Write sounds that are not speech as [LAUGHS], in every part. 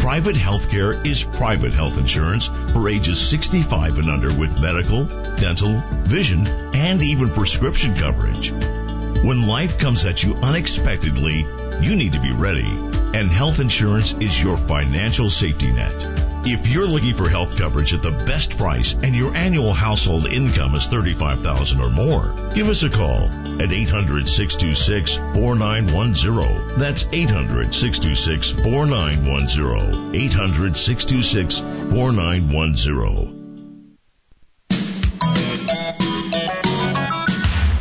Private health care is private health insurance for ages 65 and under with medical, dental, vision, and even prescription coverage. When life comes at you unexpectedly, you need to be ready, and health insurance is your financial safety net. If you're looking for health coverage at the best price and your annual household income is 35000 or more, give us a call at 800-626-4910. That's 800-626-4910. 800-626-4910.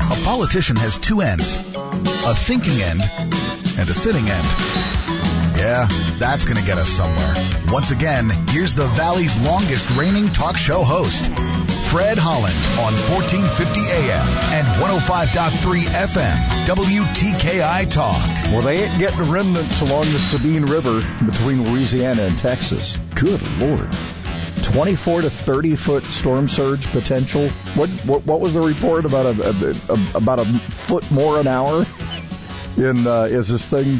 A politician has two ends, a thinking end and a sitting end. Yeah, that's going to get us somewhere. Once again, here's the Valley's longest reigning talk show host, Fred Holland on 1450 AM and 105.3 FM, WTKI Talk. Well, they ain't getting remnants along the Sabine River between Louisiana and Texas. Good Lord. 24 to 30 foot storm surge potential. What what, what was the report about a, a, a about a foot more an hour? In uh, as this thing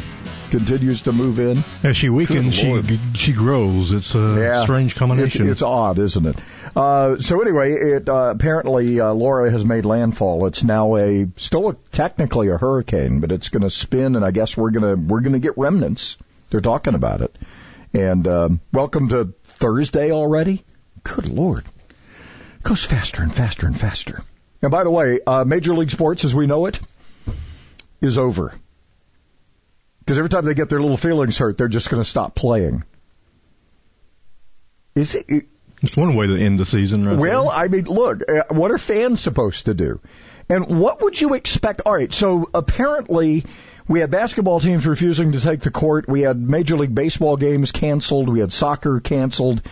continues to move in. As she weakens, she she grows. It's a Yeah. strange combination. It's, it's odd, isn't it? Uh, so anyway, it uh, apparently uh, Laura has made landfall. It's now a still a, technically a hurricane, but it's going to spin, and I guess we're gonna we're gonna get remnants. They're talking about it. And um, welcome to Thursday already. Good lord, goes faster and faster and faster. And by the way, uh, Major League Sports, as we know it, is over. Because every time they get their little feelings hurt, they're just going to stop playing. Is it? It's one way to end the season. Right Well, there. I mean, look, uh, what are fans supposed to do? And what would you expect? All right, so apparently we had basketball teams refusing to take the court. We had Major League Baseball games canceled. We had soccer canceled.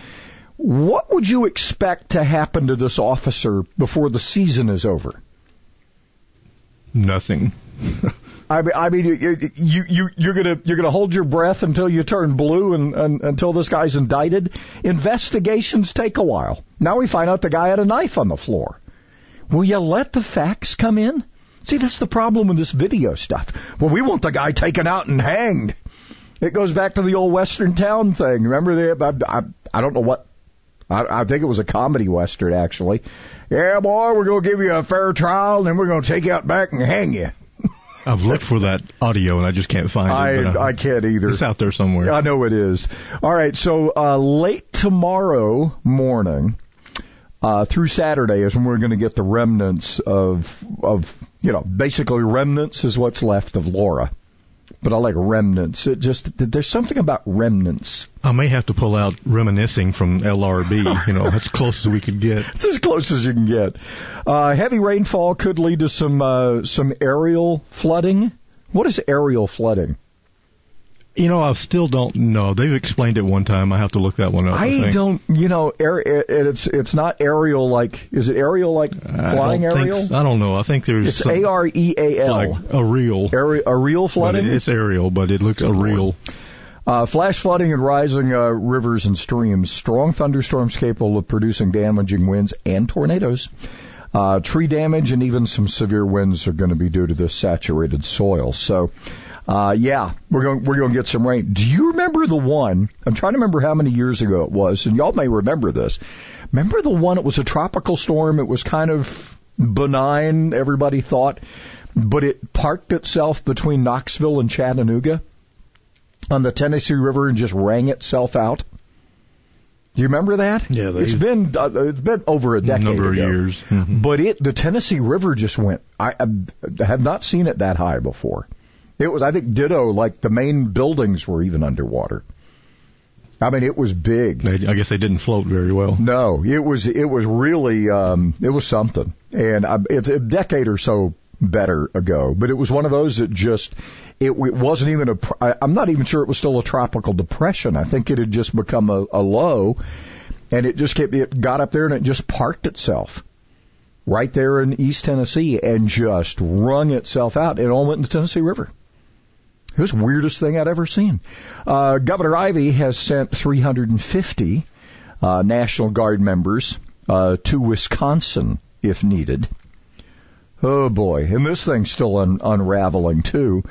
What would you expect to happen to this officer before the season is over? nothing. [LAUGHS] I mean, I mean, you, you, you, you're gonna, you're gonna hold your breath until you turn blue and, and until this guy's indicted. Investigations take a while. Now we find out the guy had a knife on the floor. Will you let the facts come in? See, that's the problem with this video stuff. Well, we want the guy taken out and hanged. It goes back to the old Western town thing. Remember the, I, I, I don't know what, I, I think it was a comedy Western actually. Yeah, boy, we're gonna give you a fair trial and then we're gonna take you out back and hang you. I've looked for that audio and I just can't find it. uh, I, I can't either. It's out there somewhere. I know it is. All right, so uh, late tomorrow morning uh, through Saturday is when we're going to get the remnants of of you know basically remnants is what's left of Laura. But I like remnants. It just there's something about remnants. I may have to pull out reminiscing from LRB. You know, as close as we could get. [LAUGHS] It's as close as you can get. Uh, heavy rainfall could lead to some uh, some aerial flooding. What is aerial flooding? You know, I still don't know. They've explained it one time. I have to look that one up. I, I don't, you know, air, it- it's it's not aerial like is it aerial like I flying think- aerial? I don't know. I think there's It's A R E A L. like a real. A real flooding. it's aerial, but it looks a real. Uh, flash flooding and rising uh, rivers and streams. Strong thunderstorms capable of producing damaging winds and tornadoes. Uh, tree damage and even some severe winds are going to be due to this saturated soil. So, uh, yeah, we're going we're going to get some rain. Do you remember the one? I'm trying to remember how many years ago it was, and y'all may remember this. Remember the one? It was a tropical storm. It was kind of benign. Everybody thought, but it parked itself between Knoxville and Chattanooga on the Tennessee River and just rang itself out. Do you remember that? Yeah, they- it's been uh, it's been over a decade number of ago. years. Mhm. But it the Tennessee River just went. I, I have not seen it that high before. It was I think ditto like the main buildings were even underwater. I mean it was big. They, I guess they didn't float very well. No, it was it was really um, it was something, and I, it's a decade or so better ago. But it was one of those that just it, it wasn't even a. I'm not even sure it was still a tropical depression. I think it had just become a, a low, and it just kept, it got up there and it just parked itself right there in East Tennessee and just wrung itself out. It all went in the Tennessee River. It was the weirdest thing I'd ever seen. Uh, Governor Ivey has sent 350 uh, National Guard members uh, to Wisconsin if needed. Oh boy, and this thing's still un- unraveling too.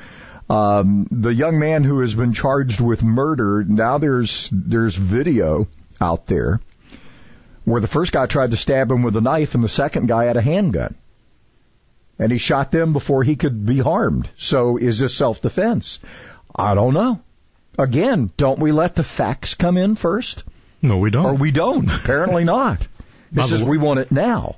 Um, the young man who has been charged with murder now there's there's video out there where the first guy tried to stab him with a knife and the second guy had a handgun. And he shot them before he could be harmed. So is this self-defense? I don't know. Again, don't we let the facts come in first? No, we don't. Or we don't. [LAUGHS] Apparently not. It's just way- we want it now.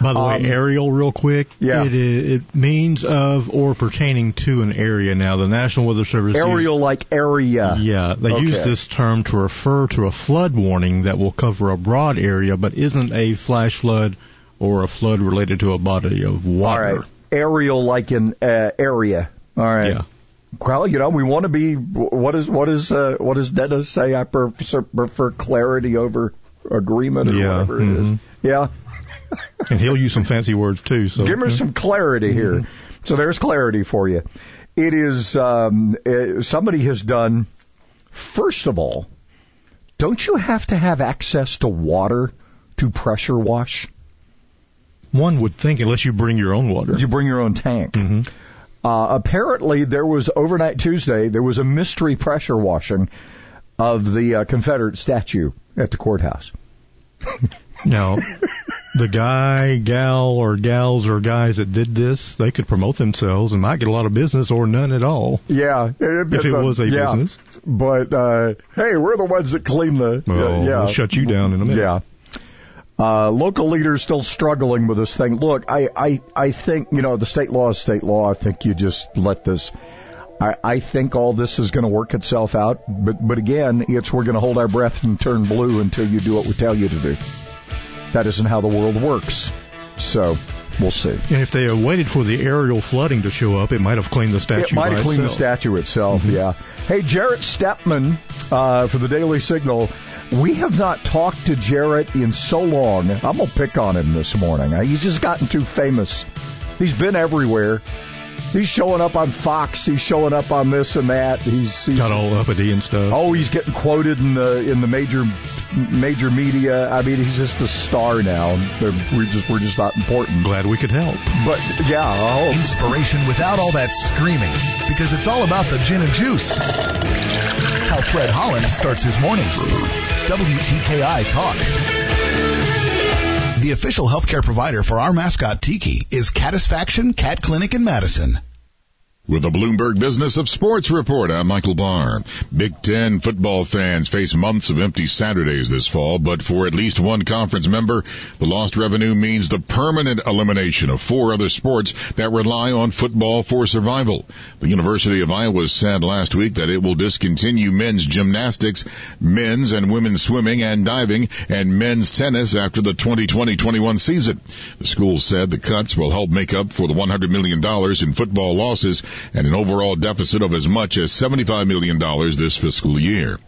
By the Um, way, aerial, real quick. Yeah. It, is, it means of or pertaining to an area. Now, the National Weather Service. Aerial like area. Yeah, they use this term to refer to a flood warning that will cover a broad area, but isn't a flash flood or a flood related to a body of water. right. Aerial like in uh, area. All right. Yeah. Well, you know, we want to be. What is what is uh, what does Dennis say? I prefer, prefer clarity over agreement or Yeah, whatever it is. mhm. Yeah. [LAUGHS] And he'll use some fancy words too. So Give me some clarity here. So there's clarity for you. It is um, uh, somebody has done. First of all, don't you have to have access to water to pressure wash? One would think, unless you bring your own water. You bring your own tank. Mhm. Uh, apparently, there was overnight Tuesday. There was a mystery pressure washing of the uh, Confederate statue at the courthouse. [LAUGHS] Now, the guy, gal, or gals or guys that did this, they could promote themselves and might get a lot of business or none at all. Yeah, it, If it was a yeah. business. But uh, hey, we're the ones that clean the. Well, yeah, we'll shut you down in a minute. Yeah. Uh, local leaders still struggling with this thing. Look, I, I, I think, you know, the state law is state law. I think you just let this, I, I think all this is going to work itself out. But, but again, it's we're going to hold our breath and turn blue until you do what we tell you to do. That isn't how the world works. So, we'll see. And if they had waited for the aerial flooding to show up, it might have cleaned the statue. It might have cleaned the itself. statue itself, yeah. Hey, Jarrett Stepman uh, for the Daily Signal. We have not talked to Jarrett in so long. I'm going to pick on him this morning. Uh, He's just gotten too famous. He's been everywhere. He's showing up on Fox. He's showing up on this and that. He's, he's Got all uppity and stuff. oh, he's getting quoted in the in the major major media. I mean, he's just a star now. We're just we're just not important. Glad we could help. But yeah, I hope. Inspiration without all that screaming, because it's all about the gin and juice. How Fred Holland starts his mornings. WTKI Talk. The official healthcare provider for our mascot Tiki is Catisfaction Cat Clinic in Madison. With the Bloomberg Business of Sports report, I'm Michael Barr. Big Ten football fans face months of empty Saturdays this fall, but for at least one conference member, the lost revenue means the permanent elimination of four other sports that rely on football for survival. The University of Iowa said last week that it will discontinue men's gymnastics, men's and women's swimming and diving, and men's tennis after the 2020-21 season. The school said the cuts will help make up for the $100 million in football losses and an overall deficit of as much as $75 million this fiscal year.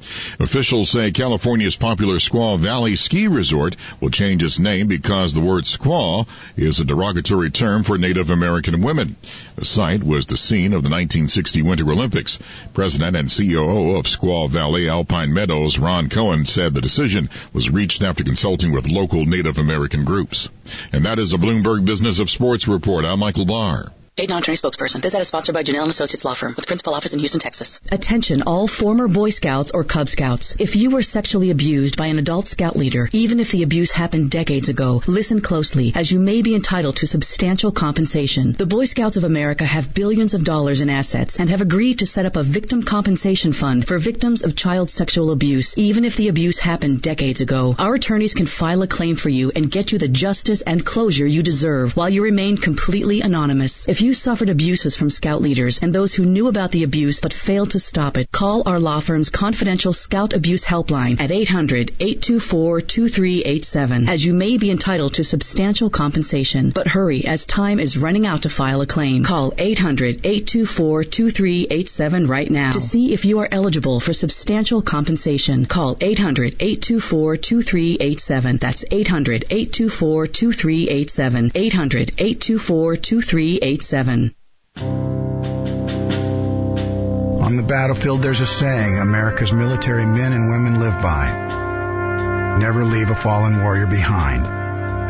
Officials say California's popular Squaw Valley Ski Resort will change its name because the word squaw is a derogatory term for Native American women. The site was the scene of the 1960 Winter Olympics. President and COO of Squaw Valley Alpine Meadows, Ron Cohen, said the decision was reached after consulting with local Native American groups. And that is a Bloomberg Business of Sports report. I'm Michael Barr. Paid non-attorney spokesperson. This ad is sponsored by Janelle Associates Law Firm with principal office in Houston, Texas. Attention all former Boy Scouts or Cub Scouts. If you were sexually abused by an adult scout leader, even if the abuse happened decades ago, listen closely as you may be entitled to substantial compensation. The Boy Scouts of America have billions of dollars in assets and have agreed to set up a victim compensation fund for victims of child sexual abuse, even if the abuse happened decades ago. Our attorneys can file a claim for you and get you the justice and closure you deserve while you remain completely anonymous. If If you suffered abuses from scout leaders and those who knew about the abuse but failed to stop it, call our law firm's confidential scout abuse helpline at 800-824-2387 as you may be entitled to substantial compensation. But hurry as time is running out to file a claim. Call 800-824-2387 right now to see if you are eligible for substantial compensation. Call 800-824-2387. That's 800-824-2387. 800-824-2387. On the battlefield, there's a saying America's military men and women live by. Never leave a fallen warrior behind.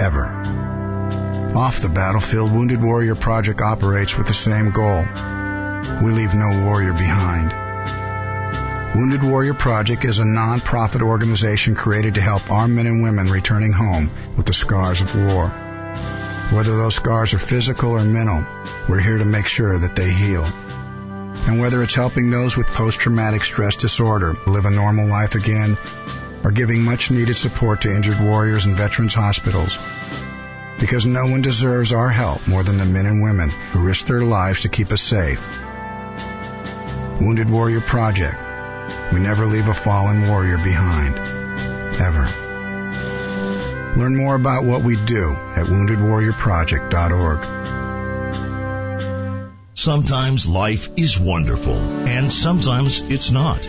Ever. Off the battlefield, Wounded Warrior Project operates with the same goal. We leave no warrior behind. Wounded Warrior Project is a non-profit organization created to help our men and women returning home with the scars of war. Whether those scars are physical or mental, we're here to make sure that they heal. And whether it's helping those with post-traumatic stress disorder live a normal life again, or giving much needed support to injured warriors in veterans hospitals, because no one deserves our help more than the men and women who risk their lives to keep us safe. Wounded Warrior Project. We never leave a fallen warrior behind. Ever. Learn more about what we do at woundedwarriorproject.org. Sometimes life is wonderful, and sometimes it's not.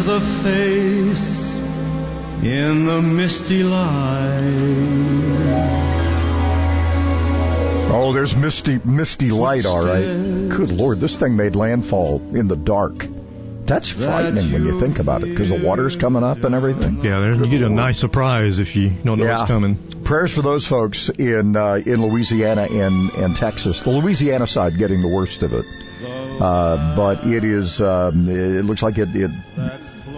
is the face in the misty light. Oh, there's misty, misty light, all right. Good lord, this thing made landfall in the dark. That's frightening when you think about it, because the water's coming up and everything. Yeah, you get a nice surprise if you don't know Yeah. what's coming. Prayers for those folks in uh, in Louisiana and and Texas. The Louisiana side getting the worst of it, uh, but it is. Um, it looks like it, it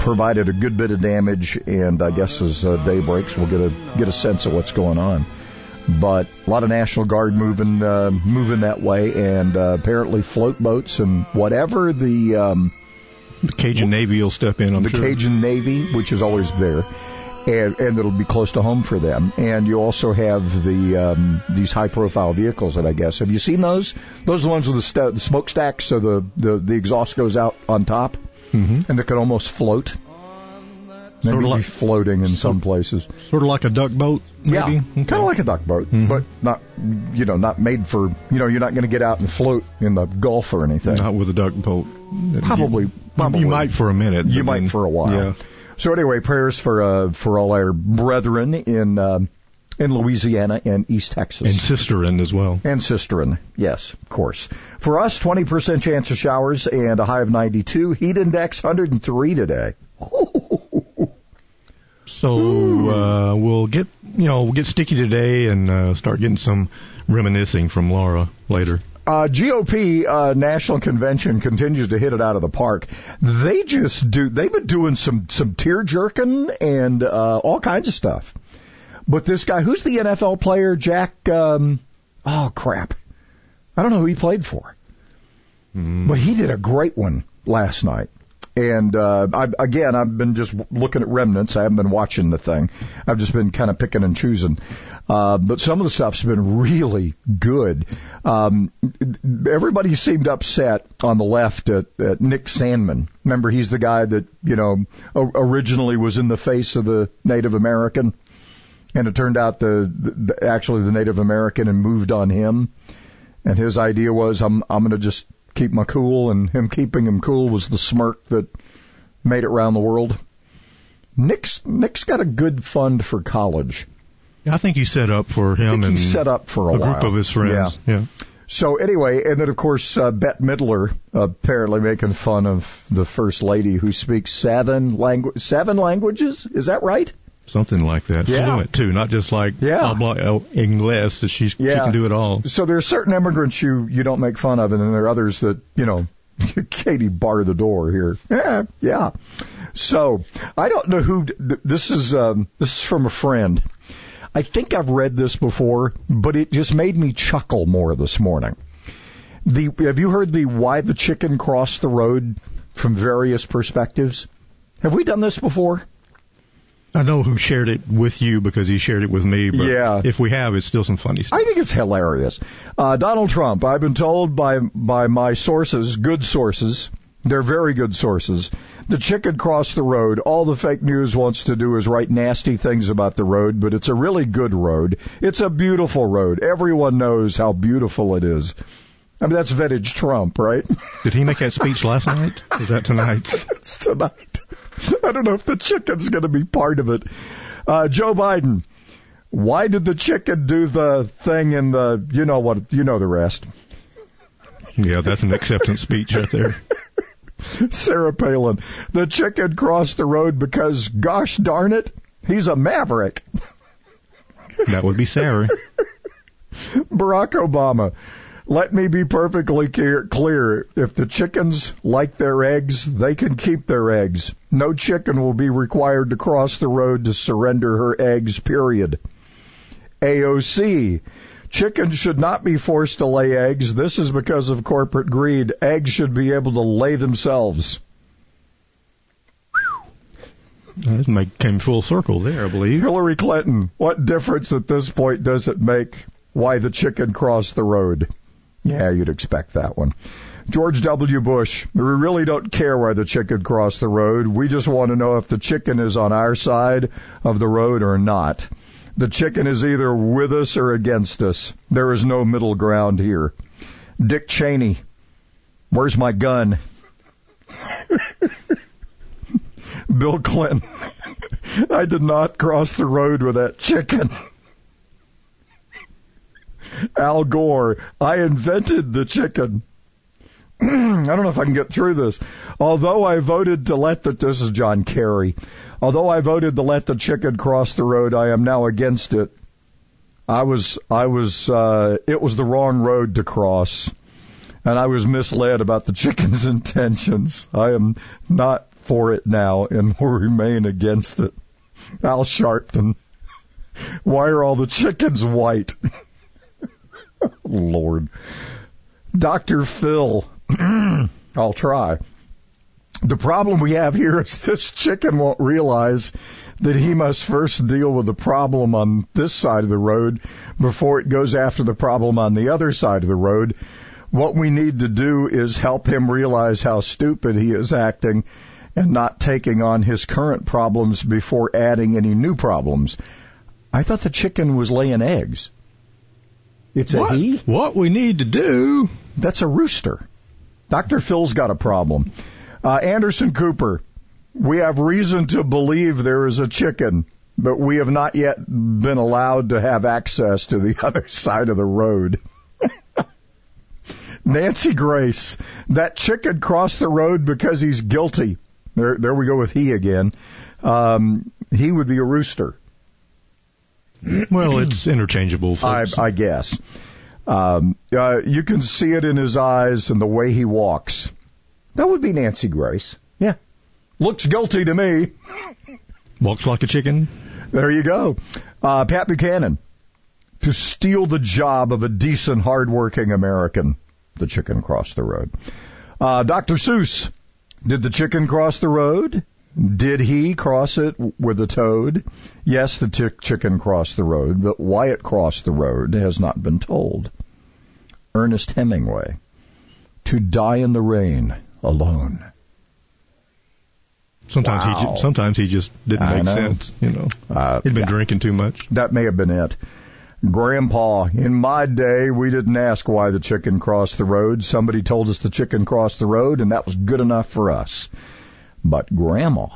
provided a good bit of damage, and I guess as uh, day breaks, we'll get a get a sense of what's going on. But a lot of National Guard moving uh, moving that way, and uh, apparently float boats and whatever the um, The Cajun Navy will step in, I'm the sure. Cajun Navy, which is always there, and and it'll be close to home for them. And you also have the um, these high profile vehicles that I guess have you seen those? Those are the ones with the, st- the smokestack, so the, the the exhaust goes out on top, Mhm. and they could almost float. Maybe Sorta be like- floating in some places. Sort of like a duck boat, maybe? Yeah, Okay. kind of like a duck boat, Mhm. but not you know not made for you know you're not going to get out and float in the Gulf or anything. Not with a duck boat. Probably, You, probably. you might for a minute. You but might for a while. Yeah. So anyway, prayers for uh, for all our brethren in uh, in Louisiana and East Texas. And sisterin as well. And sisterin, yes, of course. For us, 20% chance of showers and a high of 92. Heat index 103 today. [LAUGHS] So uh, we'll get you know we'll get sticky today and uh, start getting some reminiscing from Laura later. Uh, GOP uh, National Convention continues to hit it out of the park. They just do. They've been doing some some tear jerking and uh, all kinds of stuff. But this guy, who's the NFL player, Jack? Um, oh crap, I don't know who he played for, but he did a great one last night. And uh, I, again, I've been just looking at remnants. I haven't been watching the thing. I've just been kind of picking and choosing. Uh, but some of the stuff's been really good. Um, everybody seemed upset on the left at, at Nick Sandmann. Remember, he's the guy that you know originally was in the face of the Native American, and it turned out the, the actually the Native American and moved on him. And his idea was, I'm I'm going to just keep my cool, and him keeping him cool was the smirk that made it round the world. Nick's Nick's got a good fund for college. I think he set up for him and he set up for a a group of his friends. Yeah. So anyway, and then of course uh, Bette Midler apparently making fun of the first lady who speaks seven langu- seven languages. Is that right? Something like that. Yeah. Fluent too, not just like Yeah. habla inglés. That she's she Yeah. can do it all. So there are certain immigrants you you don't make fun of, and then there are others that you know. [LAUGHS] Katie bar the door here. Yeah, yeah. So I don't know who this is. Um, this is from a friend. I think I've read this before, but it just made me chuckle more this morning. The have you heard the why the chicken crossed the road from various perspectives? Have we done this before? I know who shared it with you because he shared it with me. But Yeah. if we have, it's still some funny stuff. I think it's hilarious. Uh, Donald Trump, I've been told by by my sources, good sources, they're very good sources. The chicken crossed the road. All the fake news wants to do is write nasty things about the road, but it's a really good road. It's a beautiful road. Everyone knows how beautiful it is. I mean, that's vintage Trump, right? Did he make that speech last night? Is that tonight? [LAUGHS] it's tonight. [LAUGHS] I don't know if the chicken's going to be part of it. Uh, Joe Biden, why did the chicken do the thing in the, you know what, you know the rest. Yeah, that's an acceptance speech right there. [LAUGHS] Sarah Palin, the chicken crossed the road because, gosh darn it, he's a maverick. That would be Sarah. [LAUGHS] Barack Obama, let me be perfectly clear, clear. If the chickens like their eggs, they can keep their eggs. No chicken will be required to cross the road to surrender her eggs, period. AOC, chickens should not be forced to lay eggs. This is because of corporate greed. Eggs should be able to lay themselves. That make- came full circle there, I believe. Hillary Clinton, what difference at this point does it make why the chicken crossed the road? Yeah, you'd expect that one. George W. Bush, we really don't care why the chicken crossed the road. We just want to know if the chicken is on our side of the road or not. The chicken is either with us or against us. There is no middle ground here. Dick Cheney, where's my gun? [LAUGHS] Bill Clinton, [LAUGHS] I did not cross the road with that chicken. [LAUGHS] Al Gore, I invented the chicken. [CLEARS THROAT] I don't know if I can get through this. Although I voted to let the, this is John Kerry. Although I voted to let the chicken cross the road, I am now against it. I was, I was, uh, it was the wrong road to cross. And I was misled about the chicken's [LAUGHS] intentions. I am not for it now and will remain against it. Al Sharpton. [LAUGHS] Why are all the chickens white? [LAUGHS] Lord. Dr. Phil. [CLEARS THROAT] I'll try. The problem we have here is this chicken won't realize that he must first deal with the problem on this side of the road before it goes after the problem on the other side of the road. What we need to do is help him realize how stupid he is acting and not taking on his current problems before adding any new problems. I thought the chicken was laying eggs. It's what, a he? What we need to do. That's a rooster. Dr. Phil's got a problem. Uh, Anderson Cooper, we have reason to believe there is a chicken, but we have not yet been allowed to have access to the [LAUGHS] other side of the road. [LAUGHS] Nancy Grace, that chicken crossed the road because he's guilty. There, there we go with he again. Um, he would be a rooster. Well, it's interchangeable. I. I guess. Um, uh, you can see it in his eyes and the way he walks. That would be Nancy Grace. Yeah. Looks guilty to me. Walks like a chicken. There you go. Uh, Pat Buchanan. To steal the job of a decent, hardworking American. The chicken crossed the road. Uh, Dr. Seuss. Did the chicken cross the road? Did he cross it with a toad? Yes, the t- chicken crossed the road, but why it crossed the road has not been told. Ernest Hemingway. To die in the rain alone. Sometimes he Wow. ju- sometimes he just didn't I make know. sense. You know, Uh, he'd been yeah. drinking too much. That may have been it. Grandpa, in my day, we didn't ask why the chicken crossed the road. Somebody told us the chicken crossed the road, and that was good enough for us. But Grandma,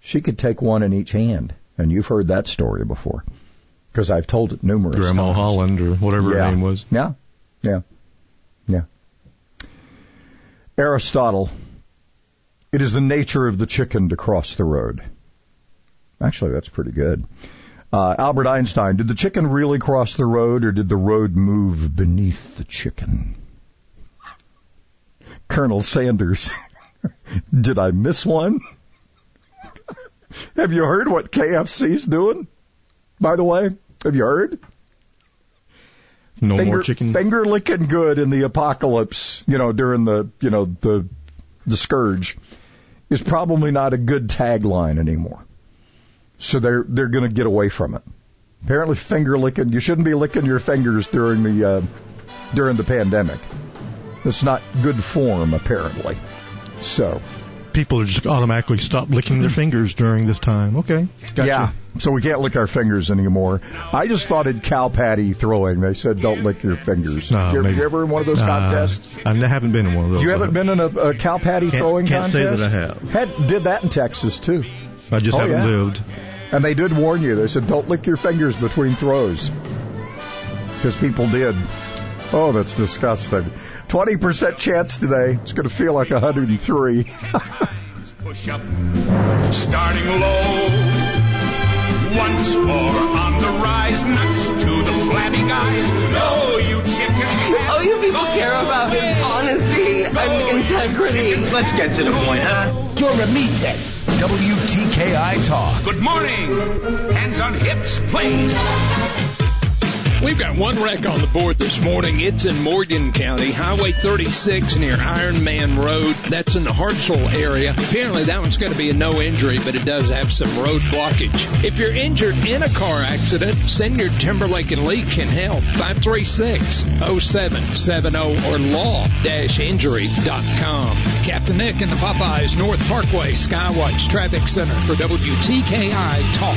she could take one in each hand, and you've heard that story before, because I've told it numerous times. Grandma times. Holland or whatever Yeah. her name was. Yeah, yeah, yeah. Aristotle, it is the nature of the chicken to cross the road. Actually, that's pretty good. Uh, Albert Einstein, did the chicken really cross the road or did the road move beneath the chicken? Colonel Sanders, [LAUGHS] did I miss one? Have you heard what KFC's doing? By the way, have you heard? No finger, more chicken. Finger licking good in the apocalypse, you know, during the, you know, the, the scourge is probably not a good tagline anymore. So they're, they're gonna get away from it. Apparently finger licking, you shouldn't be licking your fingers during the, uh, during the pandemic. It's not good form, apparently. So. People are just automatically stop licking their fingers during this time. Okay. Gotcha. Yeah. So we can't lick our fingers anymore. I just thought it cow patty throwing, they said don't lick your fingers. No, you, you ever in one of those Uh, contests? I haven't been in one of those. You haven't been in a, a cow patty Can't- throwing can't say contest? that I have. Had, did that in Texas too. I just Oh, haven't yeah. lived. And they did warn you. They said don't lick your fingers between throws. Because people did. Oh, that's disgusting. 20% chance today. It's going to feel like 103. Push up, starting low. Once more on the rise, nuts to the flabby guys. No, you chicken. Oh, you people care oh, about honesty and oh, integrity. Let's get to the point, huh? You're a meathead. WTKI Talk. Good morning. Hands on hips, please. We've got one wreck on the board this morning. It's in Morgan County, Highway 36 near Iron Man Road. That's in the Hartselle area. Apparently that one's going to be a no injury, but it does have some road blockage. If you're injured in a car accident, Siniard Timberlake and Lee can help. 536-0770 or law-injury.com. Captain Nick in the Popeyes North Parkway Skywatch Traffic Center for WTKI Talk.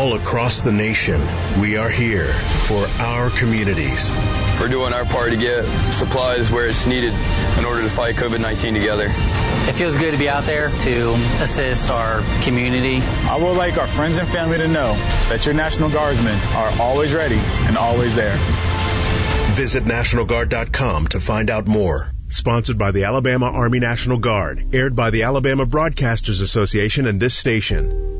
All across the nation, we are here for our communities. We're doing our part to get supplies where it's needed in order to fight COVID-19 together. It feels good to be out there to assist our community. I would like our friends and family to know that your National Guardsmen are always ready and always there. Visit NationalGuard.com to find out more. Sponsored by the Alabama Army National Guard. Aired by the Alabama Broadcasters Association and this station.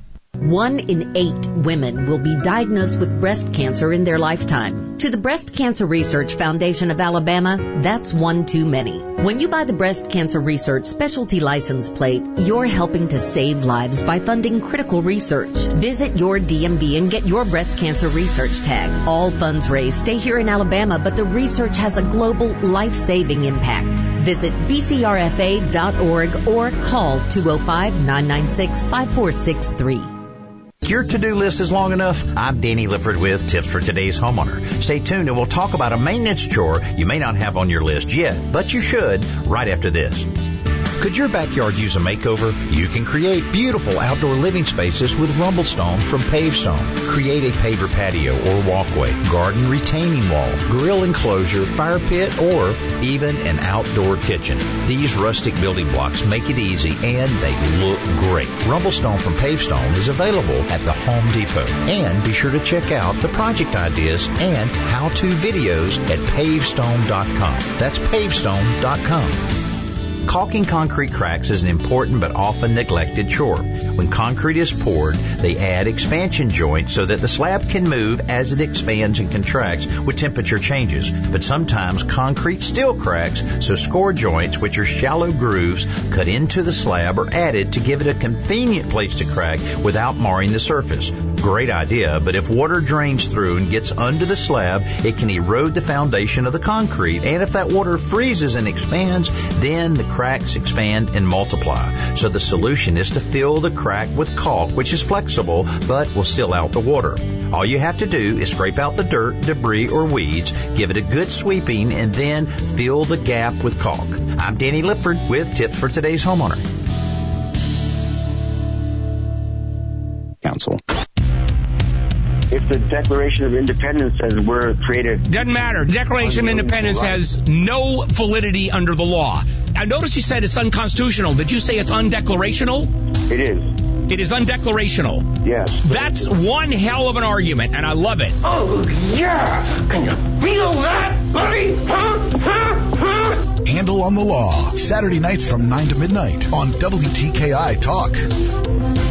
One in eight women will be diagnosed with breast cancer in their lifetime. To the Breast Cancer Research Foundation of Alabama, that's one too many. When you buy the Breast Cancer Research Specialty License Plate, you're helping to save lives by funding critical research. Visit your DMV and get your breast cancer research tag. All funds raised stay here in Alabama, but the research has a global life-saving impact. Visit bcrfa.org or call 205-996-5463. Your to-do list is long enough? I'm Danny Lipford with tips for today's homeowner. Stay tuned and we'll talk about a maintenance chore you may not have on your list yet, but you should right after this. Could your backyard use a makeover? You can create beautiful outdoor living spaces with Rumblestone from Pavestone. Create a paver patio or walkway, garden retaining wall, grill enclosure, fire pit, or even an outdoor kitchen. These rustic building blocks make it easy and they look great. Rumblestone from Pavestone is available at the Home Depot. And be sure to check out the project ideas and how-to videos at pavestone.com. That's pavestone.com. Caulking concrete cracks is an important but often neglected chore. When concrete is poured, they add expansion joints so that the slab can move as it expands and contracts with temperature changes. But sometimes concrete still cracks, so score joints, which are shallow grooves cut into the slab, are added to give it a convenient place to crack without marring the surface. Great idea, but if water drains through and gets under the slab, it can erode the foundation of the concrete. And if that water freezes and expands, then the cracks expand and multiply. So the solution is to fill the crack with caulk, which is flexible but will seal out the water. All you have to do is scrape out the dirt, debris, or weeds, give it a good sweeping, and then fill the gap with caulk. I'm Danny Lipford with tips for today's homeowner. Council. If the Declaration of Independence says we're created. Doesn't matter. Declaration of Independence has no validity under the law. I notice you said it's unconstitutional. Did you say it's undeclarational? It is. It is undeclarational. Yes. That's one hell of an argument, and I love it. Oh, yeah. Can you feel that, buddy? Huh? Huh? Huh? Handel on the Law, Saturday nights from 9 to midnight on WTKI Talk.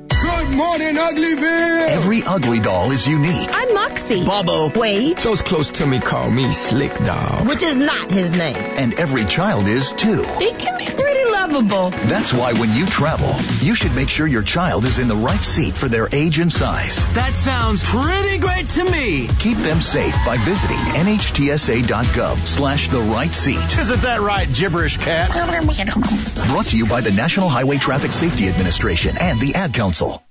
Good morning, Uglyville! Every ugly doll is unique. I'm Moxy. Bobo. Wade. Those close to me call me Slick Doll. Which is not his name. And every child is too. He can be pretty lovable. That's why when you travel, you should make sure your child is in the right seat for their age and size. That sounds pretty great to me. Keep them safe by visiting nhtsa.gov slash the right seat. Isn't that right, gibberish cat? Brought to you by the National Highway Traffic Safety Administration and the Ad Council.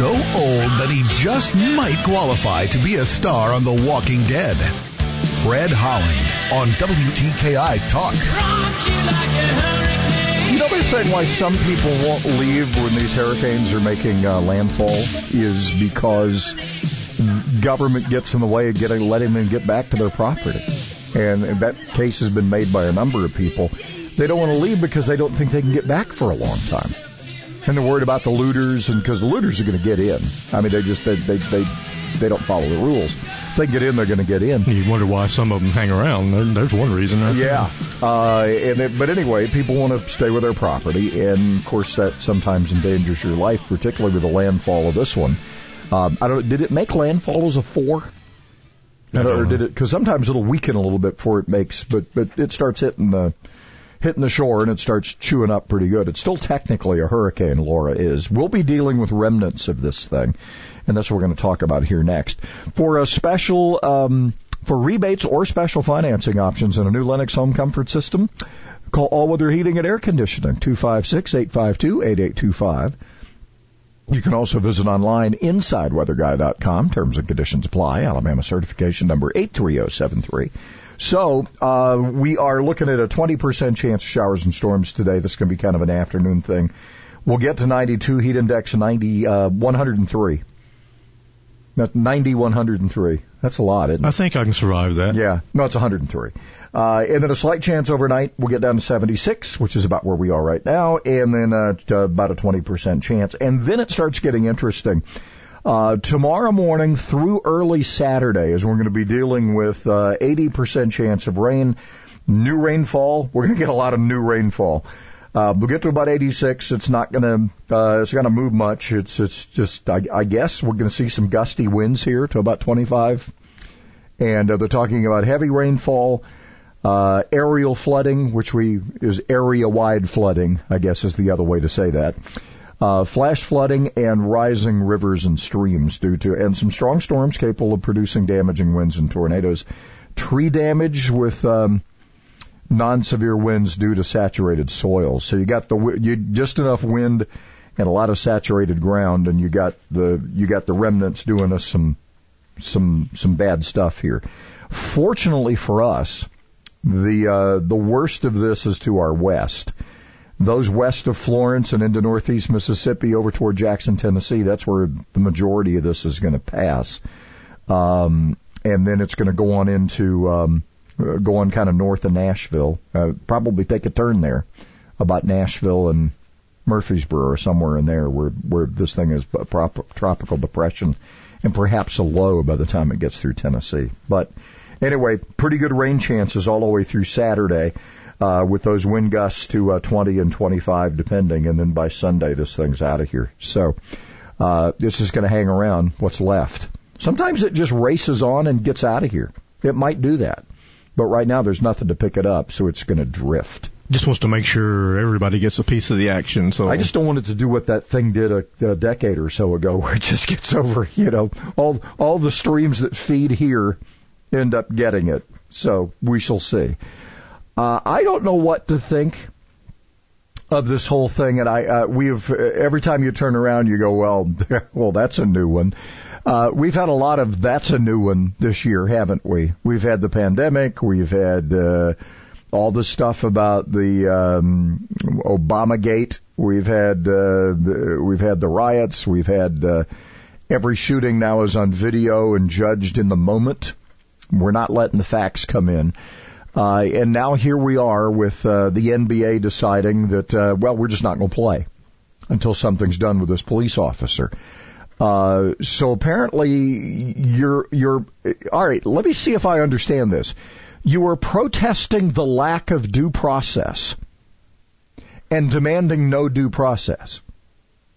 So old that he just might qualify to be a star on The Walking Dead. Fred Holland on WTKI Talk. You know they're saying why some people won't leave when these hurricanes are making uh, landfall is because government gets in the way of getting letting them get back to their property, and that case has been made by a number of people. They don't want to leave because they don't think they can get back for a long time, and they're worried about the looters, and because the looters are going to get in. I mean, they just they they they, they don't follow the rules. If they get in, they're going to get in. You wonder why some of them hang around. There- There's one reason. Right Yeah. Uh, and it, but anyway, people want to stay with their property, and of course that sometimes endangers your life, particularly with the landfall of this one. Um, I don't. Did it make landfall as a four? I don't or did it? Because sometimes it'll weaken a little bit before it makes, but but it starts hitting the hitting the shore and it starts chewing up pretty good. It's still technically a hurricane. Laura is. We'll be dealing with remnants of this thing, and that's what we're going to talk about here next. For a special. Um, for rebates or special financing options in a new Lennox home comfort system, call All Weather Heating and Air Conditioning, 256-852-8825. You can also visit online insideweatherguy.com. Terms and conditions apply. Alabama certification number 83073. So, uh, we are looking at a 20% chance of showers and storms today. This is going to be kind of an afternoon thing. We'll get to 92, heat index 90, uh, 103. That's 90, 103. That's a lot, isn't it? I think I can survive that. Yeah. No, it's 103. Uh, and then a slight chance overnight, we'll get down to 76, which is about where we are right now, and then uh, about a 20% chance. And then it starts getting interesting. Uh, tomorrow morning through early Saturday is we're going to be dealing with uh, 80% chance of rain, new rainfall. We're going to get a lot of new rainfall. Uh, we'll get to about 86. It's not going to, uh, it's going to move much. It's, it's just, I, I guess we're going to see some gusty winds here to about 25 and uh, they're talking about heavy rainfall, uh, aerial flooding, which we is area-wide flooding, I guess is the other way to say that. Uh, flash flooding and rising rivers and streams due to, and some strong storms capable of producing damaging winds and tornadoes. Tree damage with um, non-severe winds due to saturated soil. So you got the you just enough wind and a lot of saturated ground, and you got the you got the remnants doing us some some some bad stuff here. Fortunately for us, the uh, the worst of this is to our west. Those west of Florence and into northeast Mississippi over toward Jackson, Tennessee, that's where the majority of this is going to pass. Um, and then it's going to go on into um, uh, go on kind of north of Nashville. Uh, probably take a turn there about Nashville and Murfreesboro or somewhere in there where where this thing is a prop, tropical depression and perhaps a low by the time it gets through Tennessee. But anyway, pretty good rain chances all the way through Saturday. Uh, with those wind gusts to uh, 20 and 25 depending, and then by Sunday this thing's out of here. So uh, this is going to hang around. What's left? Sometimes it just races on and gets out of here. It might do that, but right now there's nothing to pick it up, so it's going to drift. Just wants to make sure everybody gets a piece of the action. So I just don't want it to do what that thing did a, a decade or so ago, [LAUGHS] where it just gets over. You know, all all the streams that feed here end up getting it. So we shall see. Uh, I don't know what to think of this whole thing, and I uh, we have every time you turn around, you go, well, [LAUGHS] well, that's a new one. Uh, we've had a lot of that's a new one this year, haven't we? We've had the pandemic, we've had uh, all the stuff about the um, Obama Gate, we've had uh, we've had the riots, we've had uh, every shooting now is on video and judged in the moment. We're not letting the facts come in. Uh, and now here we are with uh, the NBA deciding that, uh, well, we're just not going to play until something's done with this police officer. Uh, so apparently you're, you're, all right, let me see if I understand this. You are protesting the lack of due process and demanding no due process.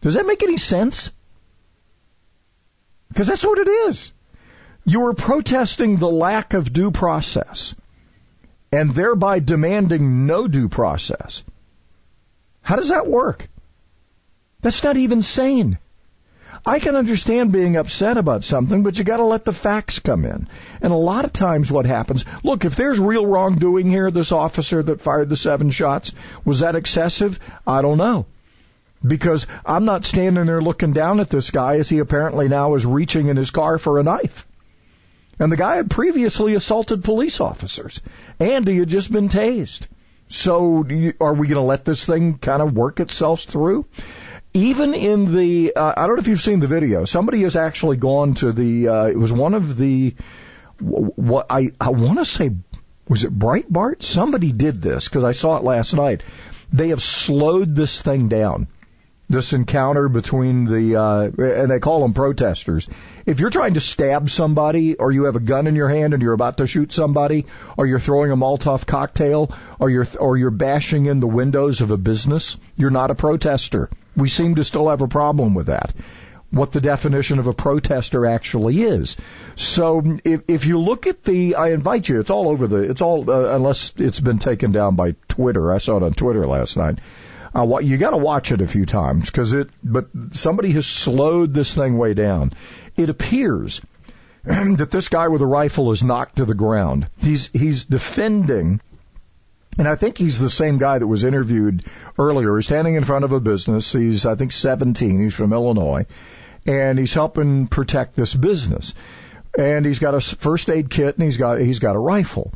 Does that make any sense? Because that's what it is. You are protesting the lack of due process and thereby demanding no due process. How does that work? That's not even sane. I can understand being upset about something, but you gotta let the facts come in. And a lot of times what happens, look, if there's real wrongdoing here, this officer that fired the seven shots, was that excessive? I don't know. Because I'm not standing there looking down at this guy as he apparently now is reaching in his car for a knife. And the guy had previously assaulted police officers, and he had just been tased. So, are we going to let this thing kind of work itself through? Even in the, uh, I don't know if you've seen the video. Somebody has actually gone to the. Uh, it was one of the. What I I want to say was it Breitbart? Somebody did this because I saw it last night. They have slowed this thing down this encounter between the uh, and they call them protesters. If you're trying to stab somebody, or you have a gun in your hand and you're about to shoot somebody, or you're throwing a Molotov cocktail, or you're or you're bashing in the windows of a business, you're not a protester. We seem to still have a problem with that. What the definition of a protester actually is. So if, if you look at the, I invite you. It's all over the. It's all uh, unless it's been taken down by Twitter. I saw it on Twitter last night uh, you got to watch it a few times because it. But somebody has slowed this thing way down. It appears [CLEARS THROAT] that this guy with a rifle is knocked to the ground. He's he's defending. And I think he's the same guy that was interviewed earlier. He's standing in front of a business. He's, I think, 17. He's from Illinois. And he's helping protect this business. And he's got a first aid kit and he's got, he's got a rifle.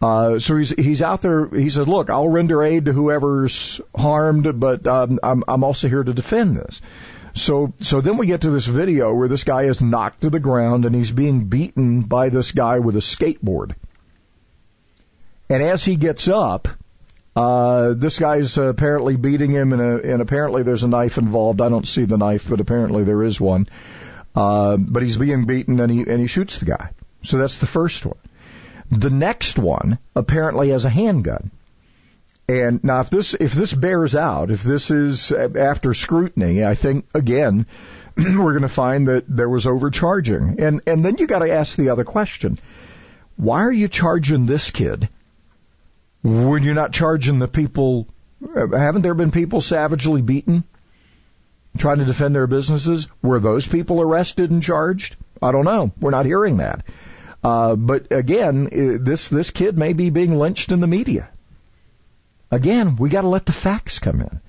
Uh, so he's he's out there. He says, "Look, I'll render aid to whoever's harmed, but um, I'm I'm also here to defend this." So so then we get to this video where this guy is knocked to the ground and he's being beaten by this guy with a skateboard. And as he gets up, uh, this guy's apparently beating him, and, a, and apparently there's a knife involved. I don't see the knife, but apparently there is one. Uh, but he's being beaten, and he and he shoots the guy. So that's the first one. The next one apparently has a handgun. And now if this, if this bears out, if this is after scrutiny, I think again, [CLEARS THROAT] we're going to find that there was overcharging. And, and then you got to ask the other question. Why are you charging this kid when you're not charging the people? Haven't there been people savagely beaten trying to defend their businesses? Were those people arrested and charged? I don't know. We're not hearing that. Uh, but again, uh, this this kid may be being lynched in the media. Again, we got to let the facts come in.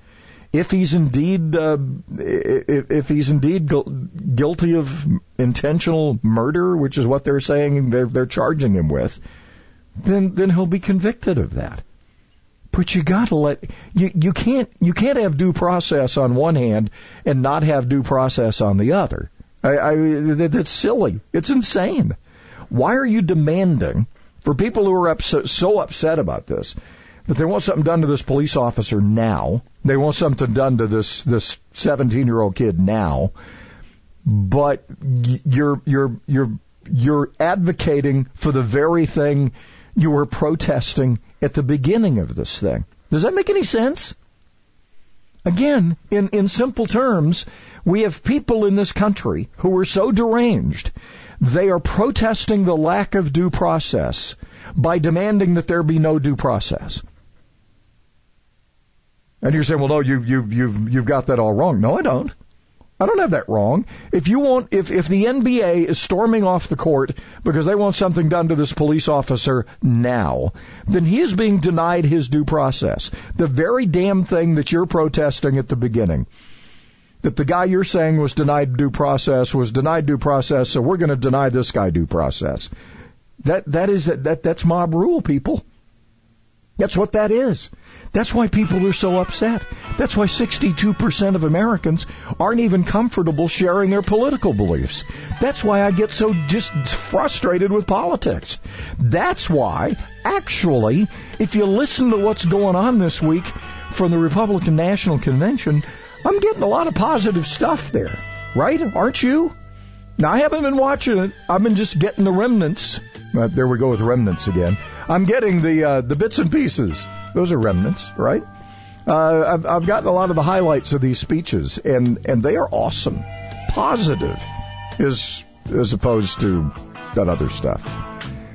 If he's indeed uh, if, if he's indeed gu- guilty of intentional murder, which is what they're saying they're they're charging him with, then then he'll be convicted of that. But you got to let you you can't you can't have due process on one hand and not have due process on the other. I, I that's silly. It's insane. Why are you demanding for people who are upset, so upset about this that they want something done to this police officer now? They want something done to this this 17 year old kid now, but you're you're you're you're advocating for the very thing you were protesting at the beginning of this thing. Does that make any sense? Again, in, in simple terms, we have people in this country who are so deranged they are protesting the lack of due process by demanding that there be no due process. And you're saying, well, no, you've, you've, you've, you've got that all wrong. No, I don't. I don't have that wrong. If you want, if, if the NBA is storming off the court because they want something done to this police officer now, then he is being denied his due process. The very damn thing that you're protesting at the beginning that the guy you're saying was denied due process was denied due process, so we're going to deny this guy due process. That that is that, that that's mob rule, people. That's what that is. That's why people are so upset. That's why 62% of Americans aren't even comfortable sharing their political beliefs. That's why I get so just frustrated with politics. That's why, actually, if you listen to what's going on this week from the Republican National Convention, I'm getting a lot of positive stuff there, right? Aren't you? Now, I haven't been watching it. I've been just getting the remnants. Uh, there we go with remnants again. I'm getting the uh, the bits and pieces. Those are remnants, right? Uh, I've, I've gotten a lot of the highlights of these speeches, and and they are awesome, positive, as as opposed to that other stuff.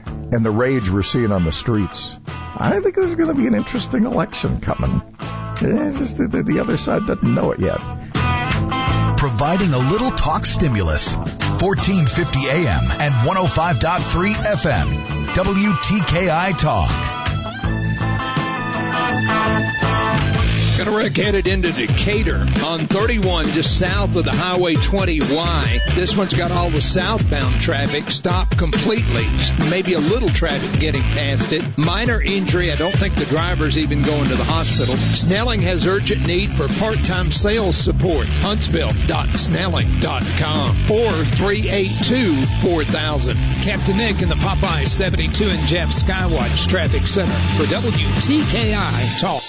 And the rage we're seeing on the streets. I think this is going to be an interesting election coming. It's just the, the other side doesn't know it yet. Providing a little talk stimulus. 1450 AM and 105.3 FM. WTKI Talk. Going to wreck headed into Decatur on 31 just south of the Highway 20Y. This one's got all the southbound traffic stopped completely. Maybe a little traffic getting past it. Minor injury. I don't think the driver's even going to the hospital. Snelling has urgent need for part-time sales support. Huntsville.snelling.com or 382-4000. Captain Nick in the Popeye 72 and Jeff Skywatch Traffic Center for WTKI Talk.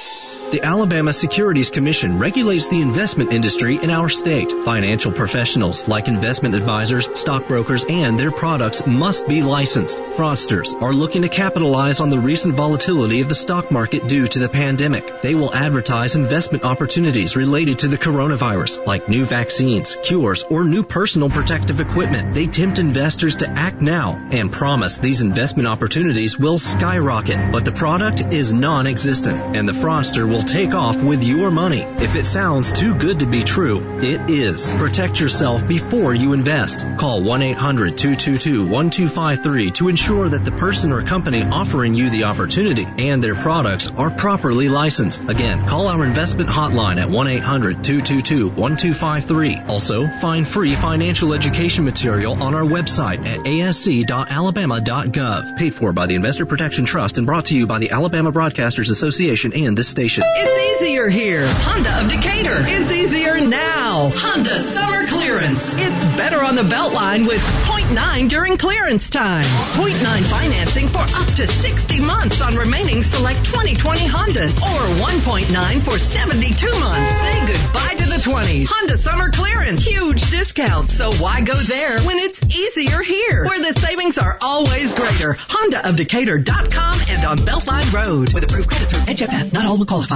The Alabama Securities Commission regulates the investment industry in our state. Financial professionals like investment advisors, stockbrokers, and their products must be licensed. Fraudsters are looking to capitalize on the recent volatility of the stock market due to the pandemic. They will advertise investment opportunities related to the coronavirus, like new vaccines, cures, or new personal protective equipment. They tempt investors to act now and promise these investment opportunities will skyrocket, but the product is non-existent and the fraudster will take off with your money. If it sounds too good to be true, it is. Protect yourself before you invest. Call 1-800-222-1253 to ensure that the person or company offering you the opportunity and their products are properly licensed. Again, call our investment hotline at 1-800-222-1253. Also, find free financial education material on our website at asc.alabama.gov. Paid for by the Investor Protection Trust and brought to you by the Alabama Broadcasters Association and this station. It's easier here. Honda of Decatur. It's easier now. Honda summer clearance. It's better on the Beltline with 0.9 during clearance time. 0.9 financing for up to 60 months on remaining select 2020 Hondas or 1.9 for 72 months. Say goodbye to the 20s. Honda summer clearance. Huge discounts. So why go there when it's easier here? Where the savings are always greater. HondaofDecatur.com and on Beltline Road. With approved credit through HFS. Not all will qualify.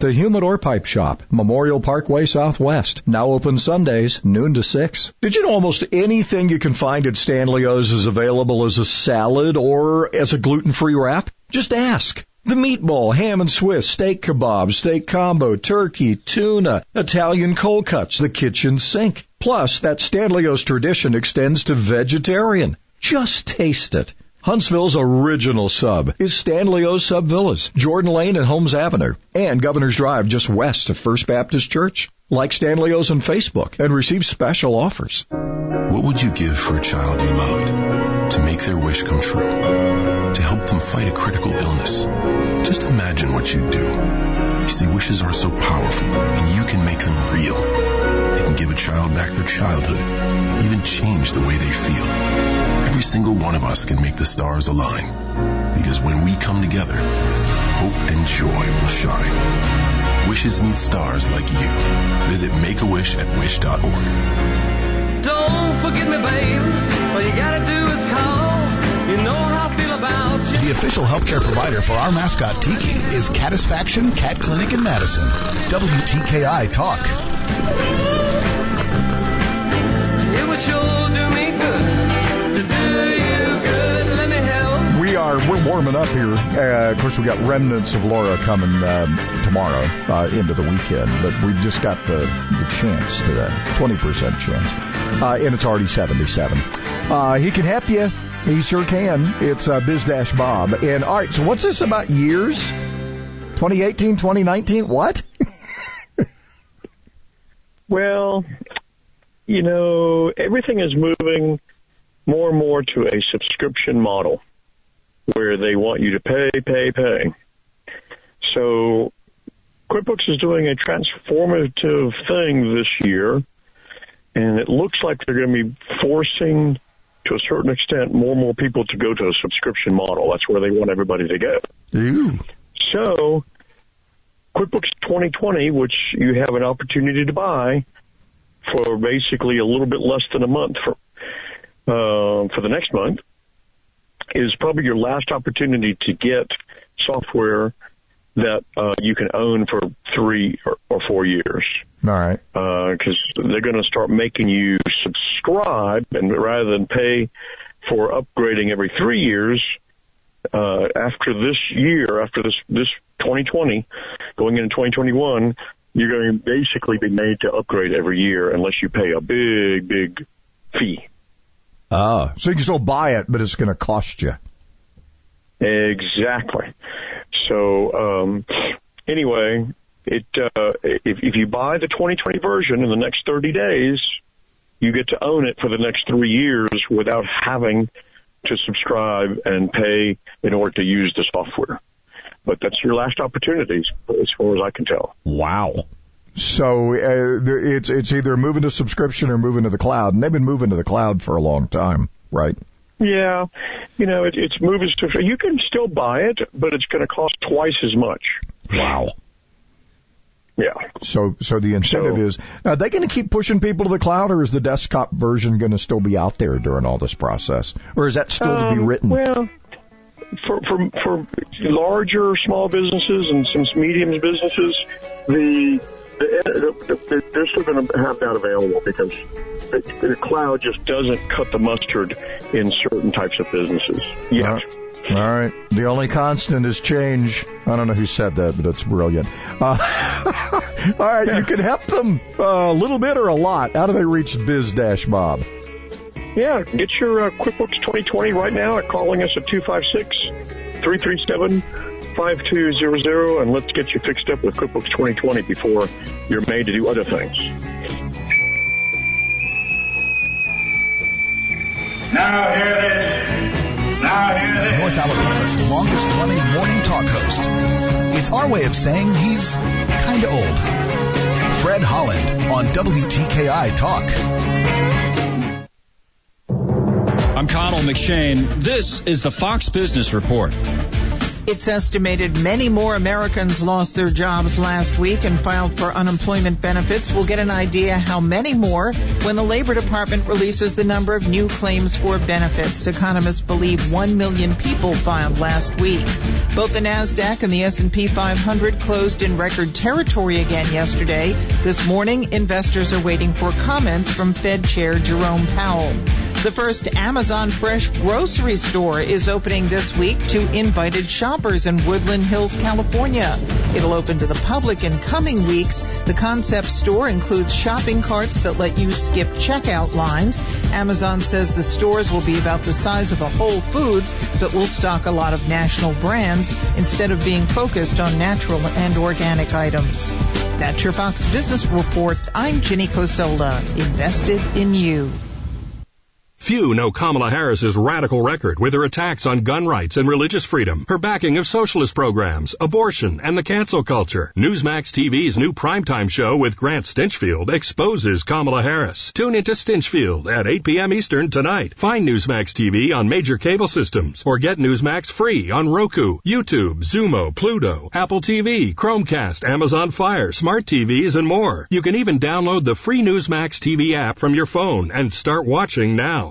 The Humidor Pipe Shop, Memorial Parkway Southwest, now open Sundays, noon to 6. Did you know almost anything you can find at Stanley's is available as a salad or as a gluten-free wrap? Just ask. The meatball, ham and Swiss, steak kebab, steak combo, turkey, tuna, Italian cold cuts, the kitchen sink. Plus, that Stanley's tradition extends to vegetarian. Just taste it. Huntsville's original sub is Stanley's Sub Villas, Jordan Lane and Holmes Avenue, and Governor's Drive just west of First Baptist Church. Like Stanley O's on Facebook and receive special offers. What would you give for a child you loved to make their wish come true? To help them fight a critical illness? Just imagine what you'd do. You see, wishes are so powerful, and you can make them real. They can give a child back their childhood, even change the way they feel. Every single one of us can make the stars align. Because when we come together, hope and joy will shine. Wishes need stars like you. Visit Make-A-Wish at wish.org. Don't forget me, babe. All you gotta do is call. You know how I feel about you. The official healthcare provider for our mascot Tiki is Catisfaction Cat Clinic in Madison. WTKI Talk. It would sure do me good We are we're warming up here. Uh, of course, we got remnants of Laura coming um, tomorrow uh, into the weekend, but we just got the, the chance today, twenty percent chance, uh, and it's already seventy-seven. Uh, he can help you. He sure can. It's uh, Biz Dash Bob. And all right, so what's this about years? 2018, 2019? What? [LAUGHS] Well, you know, everything is moving more and more to a subscription model where they want you to pay, pay, pay. So QuickBooks is doing a transformative thing this year, and it looks like they're going to be forcing, to a certain extent, more and more people to go to a subscription model. That's where they want everybody to go. Ooh. So, QuickBooks 2020, which you have an opportunity to buy for basically a little bit less than a month for uh, for the next month, is probably your last opportunity to get software that uh, you can own for three or, or four years. All right. Because uh, they're going to start making you subscribe, and rather than pay for upgrading every three years, uh, after this year, after this this 2020, going into 2021, you're going to basically be made to upgrade every year unless you pay a big, big fee. Ah, so you can still buy it, but it's going to cost you. Exactly. So um, anyway, it uh, if if you buy the 2020 version in the next 30 days, you get to own it for the next three years without having to subscribe and pay in order to use the software. But that's your last opportunity, as far as I can tell. Wow. So uh, it's it's either moving to subscription or moving to the cloud, and they've been moving to the cloud for a long time, right? Yeah, you know it, it's moving to. You can still buy it, but it's going to cost twice as much. Wow. Yeah. So so the incentive So- is are they going to keep pushing people to the cloud, or is the desktop version going to still be out there during all this process, or is that still to be Um, written? Well, for for for larger small businesses and some medium businesses, the they're still going to have that available because the, cloud just doesn't cut the mustard in certain types of businesses yet. All right. The only constant is change. I don't know who said that, but it's brilliant. Uh, [LAUGHS] all right, you can help them uh, a little bit or a lot. How do they reach Biz Dash Bob? Yeah, get your uh, QuickBooks 2020 right now at calling us at 256 337 5200 and let's get you fixed up with QuickBooks 2020 before you're made to do other things. Now hear this. Now hear this. North Alabama's longest running morning talk host. It's our way of saying he's kinda old. Fred Holland on WTKI Talk. I'm Connell McShane. This is the Fox Business Report. It's estimated many more Americans lost their jobs last week and filed for unemployment benefits. We'll get an idea how many more when the Labor Department releases the number of new claims for benefits. Economists believe 1 million people filed last week. Both the Nasdaq and the S&P 500 closed in record territory again yesterday. This morning, investors are waiting for comments from Fed Chair Jerome Powell. The first Amazon Fresh grocery store is opening this week to invited shoppers in Woodland Hills, California. It'll open to the public in coming weeks. The concept store includes shopping carts that let you skip checkout lines. Amazon says the stores will be about the size of a Whole Foods, but will stock a lot of national brands instead of being focused on natural and organic items. That's your Fox Business Report. I'm Ginny Cosola, invested in you. Few know Kamala Harris's radical record with her attacks on gun rights and religious freedom, her backing of socialist programs, abortion, and the cancel culture. Newsmax TV's new primetime show with Grant Stinchfield exposes Kamala Harris. Tune into Stinchfield at 8 p.m. Eastern tonight. Find Newsmax TV on major cable systems or get Newsmax free on Roku, YouTube, Xumo, Pluto, Apple TV, Chromecast, Amazon Fire, smart TVs, and more. You can even download the free Newsmax TV app from your phone and start watching now.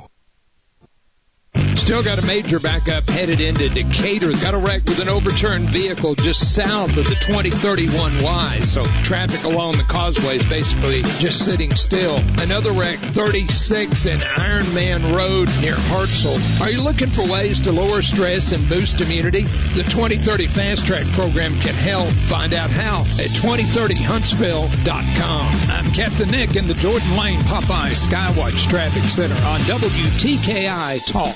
Still got a major backup headed into Decatur. Got a wreck with an overturned vehicle just south of the 2031Y. So traffic along the causeway is basically just sitting still. Another wreck 36 in Ironman Road near Hartselle. Are you looking for ways to lower stress and boost immunity? The 2030 Fast Track program can help. Find out how at 2030huntsville.com. I'm Captain Nick in the Jordan Lane Popeye Skywatch Traffic Center on WTKI Talk.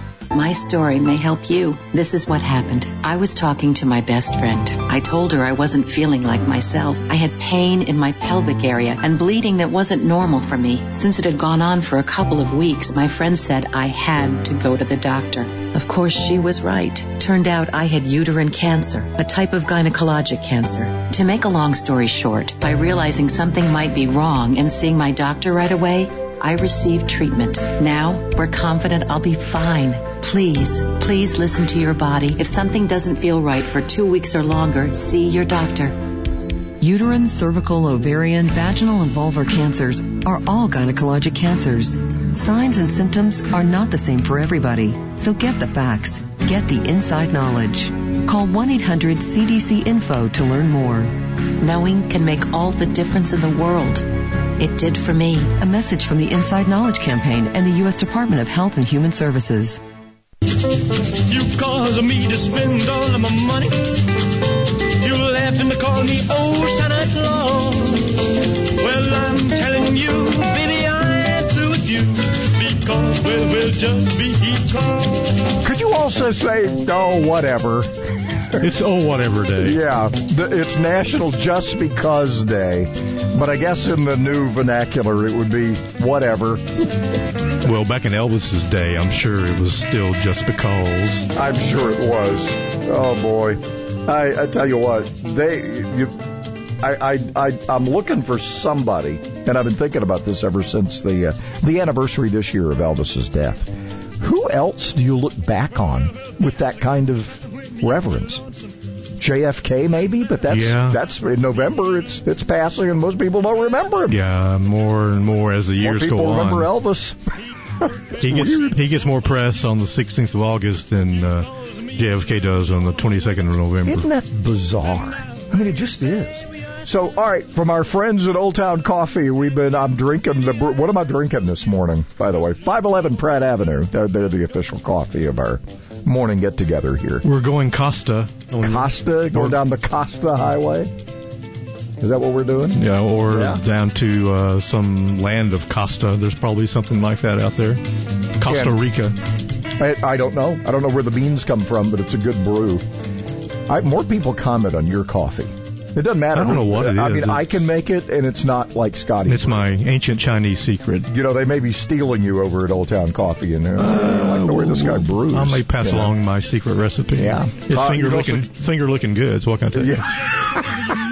My story may help you. This is what happened. I was talking to my best friend. I told her I wasn't feeling like myself. I had pain in my pelvic area and bleeding that wasn't normal for me. Since it had gone on for a couple of weeks, my friend said I had to go to the doctor. Of course, she was right. Turned out I had uterine cancer, a type of gynecologic cancer. To make a long story short, by realizing something might be wrong and seeing my doctor right away, I received treatment. Now we're confident I'll be fine. Please, please listen to your body. If something doesn't feel right for two weeks or longer, see your doctor. Uterine, cervical, ovarian, vaginal, and vulvar cancers are all gynecologic cancers. Signs and symptoms are not the same for everybody, so get the facts. Get the inside knowledge. Call 1-800-CDC-INFO to learn more. Knowing can make all the difference in the world. It did for me. A message from the Inside Knowledge Campaign and the U.S. Department of Health and Human Services. You cause me to spend all of my money. You laughed and called me old Santa Claus. Well, I'm telling you, baby, I'm through with you because well, we'll just be because. Could you also say, oh, whatever? It's oh whatever day. Yeah, it's National Just Because Day, but I guess in the new vernacular it would be whatever. Well, back in Elvis's day, I'm sure it was still just because. I'm sure it was. Oh boy, I, I tell you what, they you. I, I, I, I'm looking for somebody, and I've been thinking about this ever since the uh, the anniversary this year of Elvis's death. Who else do you look back on with that kind of reverence. JFK maybe, but that's yeah. that's in November. It's it's passing, and most people don't remember him. Yeah, more and more as the more years go on. People remember Elvis. he gets weird. he gets more press on the 16th of August than uh, JFK does on the 22nd of November. Isn't that bizarre? I mean, it just is. So, all right, from our friends at Old Town Coffee, we've been. I'm drinking the. What am I drinking this morning? By the way, 511 Pratt Avenue. They're, they're the official coffee of our morning get together here. We're going Costa. Costa, going down the Costa Highway. Is that what we're doing? Yeah, or Yeah. down to uh, some land of Costa. There's probably something like that out there. Costa Yeah. Rica. I, I don't know. I don't know where the beans come from, but it's a good brew. I, more people comment on your coffee. It doesn't matter. I don't know what it I is. mean, I can make it, and it's not like Scotty. It's my ancient Chinese secret. You know, they may be stealing you over at Old Town Coffee, and they're like the way this guy brews. I may pass you know. along my secret recipe. Yeah. It's Uh, finger you also- looking finger looking good. So what can I tell you? [LAUGHS]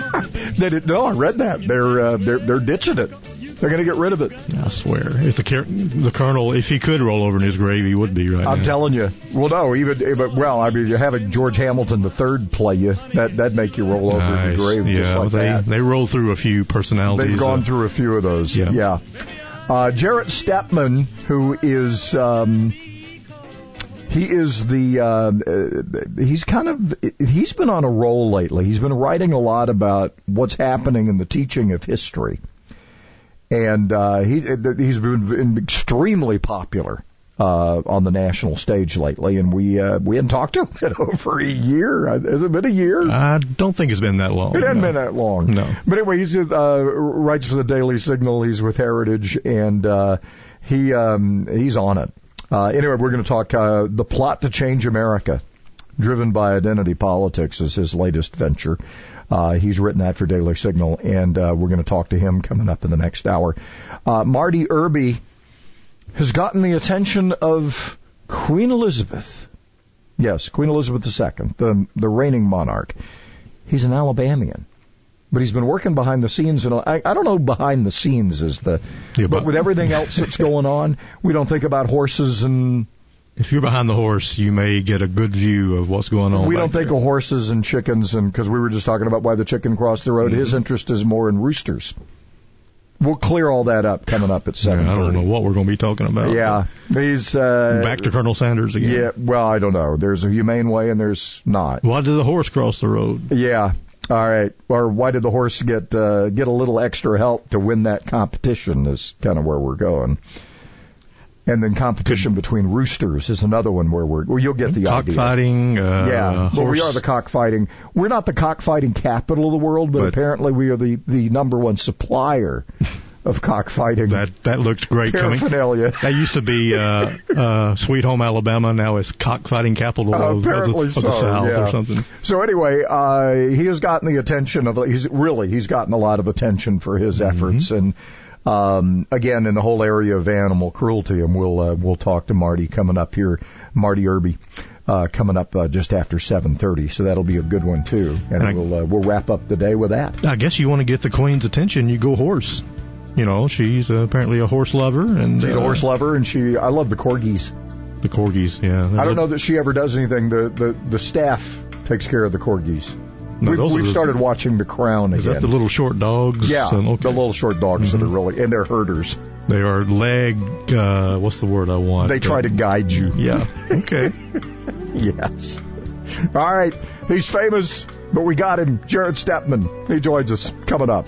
They did, no, I read that. They're uh, they're they're ditching it. They're going to get rid of it. I swear, if the car- the colonel, if he could roll over in his grave, he would be right I'm now. telling you. Well, no, even but well, I mean, you having George Hamilton the third play you that that make you roll over in your grave yeah, just like they that. they roll through a few personalities. They've gone uh, through a few of those. Yeah. Yeah. Uh, Jarrett Stepman, who is um, he is the uh, uh, he's kind of he's been on a roll lately. He's been writing a lot about what's happening in the teaching of history, and uh, he he's been extremely popular. Uh, on the national stage lately, and we uh, we hadn't talked to him in [LAUGHS] over a year. Has it been a year? I don't think it's been that long. It hasn't no. been that long. No. But anyway, he's uh, writes for the Daily Signal. He's with Heritage, and uh, he um, he's on it. Uh, anyway, we're going to talk uh, the plot to change America, driven by identity politics, is his latest venture. Uh, he's written that for Daily Signal, and uh, we're going to talk to him coming up in the next hour. Uh, Marty Irby has gotten the attention of Queen Elizabeth. Yes, Queen Elizabeth II, the the reigning monarch. He's an Alabamian, but he's been working behind the scenes, and I, I don't know behind the scenes is the, Yeah, but but- with everything else that's [LAUGHS] going on, we don't think about horses and If you're behind the horse, you may get a good view of what's going on. we don't think of horses and chickens, and because we were just talking about why the chicken crossed the road, Mm-hmm. his interest is more in roosters. We'll clear all that up coming up at there. seven Yeah, I don't know what we're going to be talking about. Yeah, he's uh, Back to Colonel Sanders again. Yeah, well, I don't know. There's a humane way and there's not. Why did the horse cross the road? Yeah. All right. Or why did the horse get uh, get a little extra help to win that competition? Is kind of where we're going. And then competition between roosters is another one where we're. Well, you'll get the idea. Cockfighting. Uh, Yeah, well, we are the cockfighting. We're not the cockfighting capital of the world, but, But- apparently we are the the number one supplier of cockfighting. That that looked great coming. Paraphernalia. That used to be uh, uh, Sweet Home Alabama. Now it's cockfighting capital of, of the, apparently of the South yeah. or something. So anyway, uh, he has gotten the attention of. He's really he's gotten a lot of attention for his Mm-hmm. efforts, and um, again in the whole area of animal cruelty. And we'll uh, we'll talk to Marty coming up here, Marty Irby. Uh, coming up uh, just after 7:30, so that'll be a good one too, and I- we'll uh, we'll wrap up the day with that. I guess you want to get the Queen's attention, you go horse. You know, she's uh, apparently a horse lover, and She's a uh, horse lover, and she I love the corgis. The corgis, yeah. I don't know that she ever does anything. The the the staff takes care of the corgis. No, we've we've the- started watching The Crown Is that the little short dogs? Yeah, okay. the little short dogs that are really, and they're herders. They are leg. Uh, what's the word I want? They try to guide you. Yeah. Okay. [LAUGHS] yes. All right. He's famous, but we got him. Jarrett Stepman. He joins us coming up.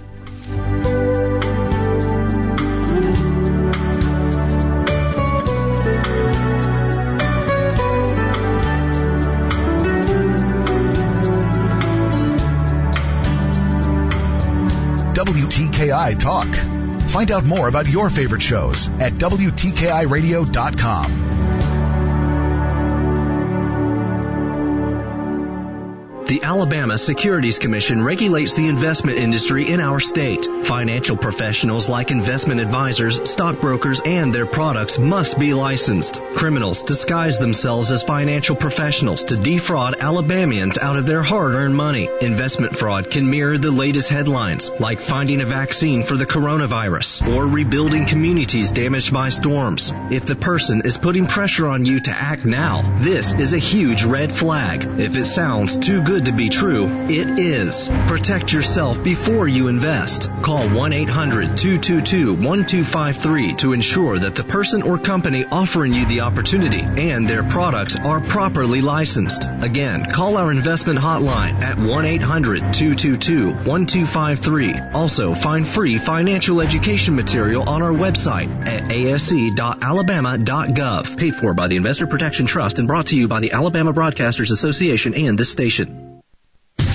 WTKI Talk. Find out more about your favorite shows at WTKIRadio.com. The Alabama Securities Commission regulates the investment industry in our state. Financial professionals like investment advisors, stockbrokers, and their products must be licensed. Criminals disguise themselves as financial professionals to defraud Alabamians out of their hard-earned money. Investment fraud can mirror the latest headlines, like finding a vaccine for the coronavirus or rebuilding communities damaged by storms. If the person is putting pressure on you to act now, this is a huge red flag. If it sounds too good to be true, it is. Protect yourself before you invest. Call 1-800-222-1253 to ensure that the person or company offering you the opportunity and their products are properly licensed. Again, call our investment hotline at 1-800-222-1253. Also, find free financial education material on our website at asc.alabama.gov. Paid for by the Investor Protection Trust and brought to you by the Alabama Broadcasters Association and this station.